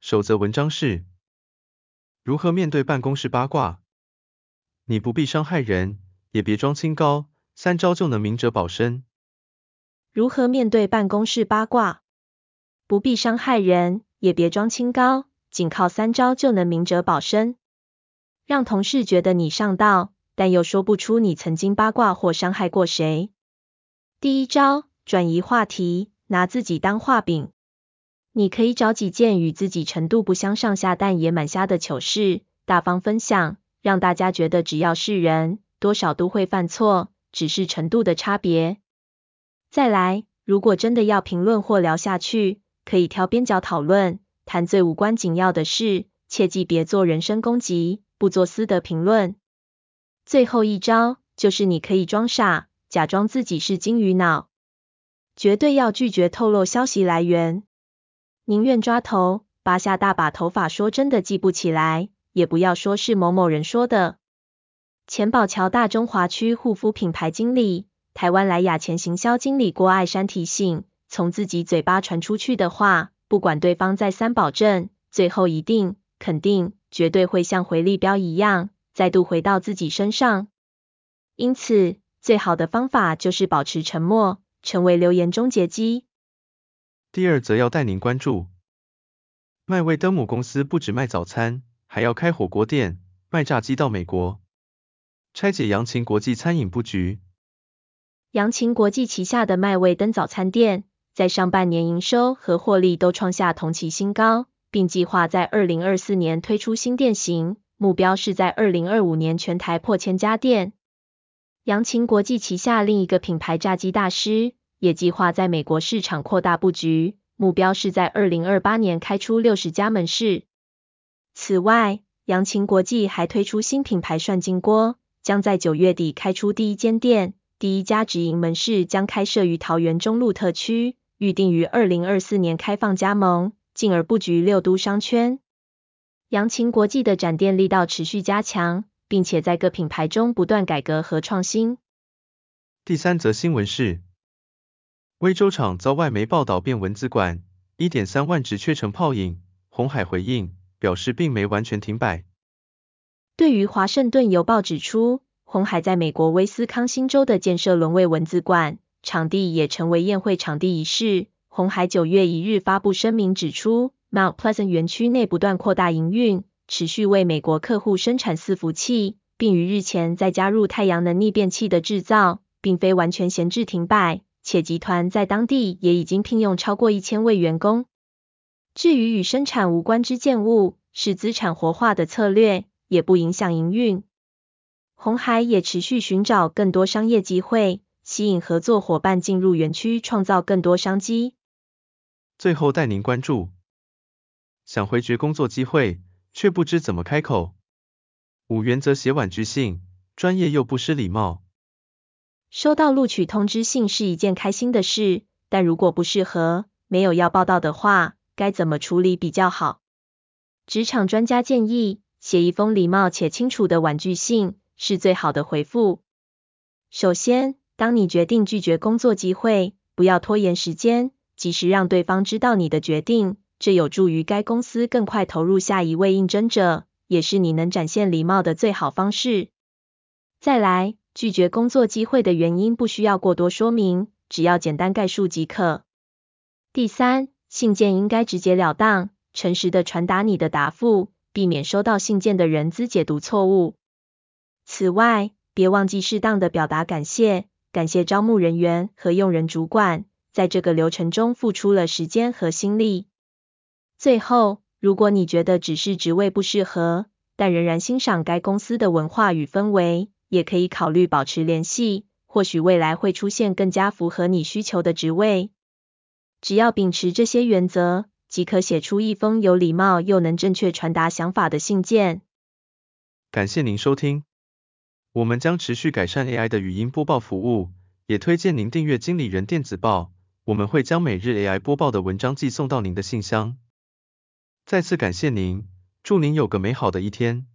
守则文章是：如何面对办公室八卦？你不必伤害人，也别装清高，三招就能明哲保身。如何面对办公室八卦？不必伤害人，也别装清高，仅靠三招就能明哲保身。让同事觉得你上道，但又说不出你曾经八卦或伤害过谁。第一招，转移话题，拿自己当话柄。你可以找几件与自己程度不相上下但也蛮瞎的糗事，大方分享，让大家觉得只要是人，多少都会犯错，只是程度的差别。再来，如果真的要评论或聊下去，可以挑边角讨论，谈最无关紧要的事，切记别做人身攻击，不做私德评论。最后一招，就是你可以装傻，假装自己是金鱼脑，绝对要拒绝透露消息来源。宁愿抓头，拔下大把头发，说真的记不起来，也不要说是某某人说的。前宝桥大中华区护肤品牌经理、台湾莱雅前行销经理郭爱珊提醒：从自己嘴巴传出去的话，不管对方再三保证，最后一定、肯定、绝对会像回力标一样，再度回到自己身上。因此，最好的方法就是保持沉默，成为流言终结机。第二则要带您关注，麦味登母公司不止卖早餐，还要开火锅店，卖炸鸡到美国，拆解扬琴国际餐饮布局。扬琴国际旗下的麦味登早餐店，在上半年营收和获利都创下同期新高，并计划在二零二四年推出新店型，目标是在二零二五年全台破千家店。扬琴国际旗下另一个品牌炸鸡大师。也计划在美国市场扩大布局，目标是在二零二八年开出六十家门市。此外，扬琴国际还推出新品牌涮金锅，将在九月底开出第一间店，第一家直营门市将开设于桃园中路特区，预定于二零二四年开放加盟，进而布局六都商圈。扬琴国际的展店力道持续加强，并且在各品牌中不断改革和创新。第三则新闻是。威州厂遭外媒报道变文字馆，一点三万职缺成泡影。红海回应表示，并没完全停摆。对于华盛顿邮报指出，红海在美国威斯康星州的建设沦为文字馆，场地也成为宴会场地一事，红海九月一日发布声明指出，Mount Pleasant 园区内不断扩大营运，持续为美国客户生产伺服器，并于日前再加入太阳能逆变器的制造，并非完全闲置停摆。且集团在当地也已经聘用超过一千位员工。至于与生产无关之建物，是资产活化的策略，也不影响营运。鸿海也持续寻找更多商业机会，吸引合作伙伴进入园区，创造更多商机。最后带您关注，想回绝工作机会，却不知怎么开口。五原则写婉拒信，专业又不失礼貌。收到录取通知信是一件开心的事，但如果不适合，没有要报到的话，该怎么处理比较好？职场专家建议，写一封礼貌且清楚的婉拒信，是最好的回复。首先，当你决定拒绝工作机会，不要拖延时间，及时让对方知道你的决定，这有助于该公司更快投入下一位应征者，也是你能展现礼貌的最好方式。再来。拒绝工作机会的原因不需要过多说明，只要简单概述即可。第三，信件应该直截了当、诚实的传达你的答复，避免收到信件的人资解读错误。此外，别忘记适当的表达感谢，感谢招募人员和用人主管，在这个流程中付出了时间和心力。最后，如果你觉得只是职位不适合，但仍然欣赏该公司的文化与氛围，也可以考虑保持联系，或许未来会出现更加符合你需求的职位。只要秉持这些原则，即可写出一封有礼貌又能正确传达想法的信件。感谢您收听，我们将持续改善 AI 的语音播报服务，也推荐您订阅经理人电子报，我们会将每日 AI 播报的文章寄送到您的信箱。再次感谢您，祝您有个美好的一天。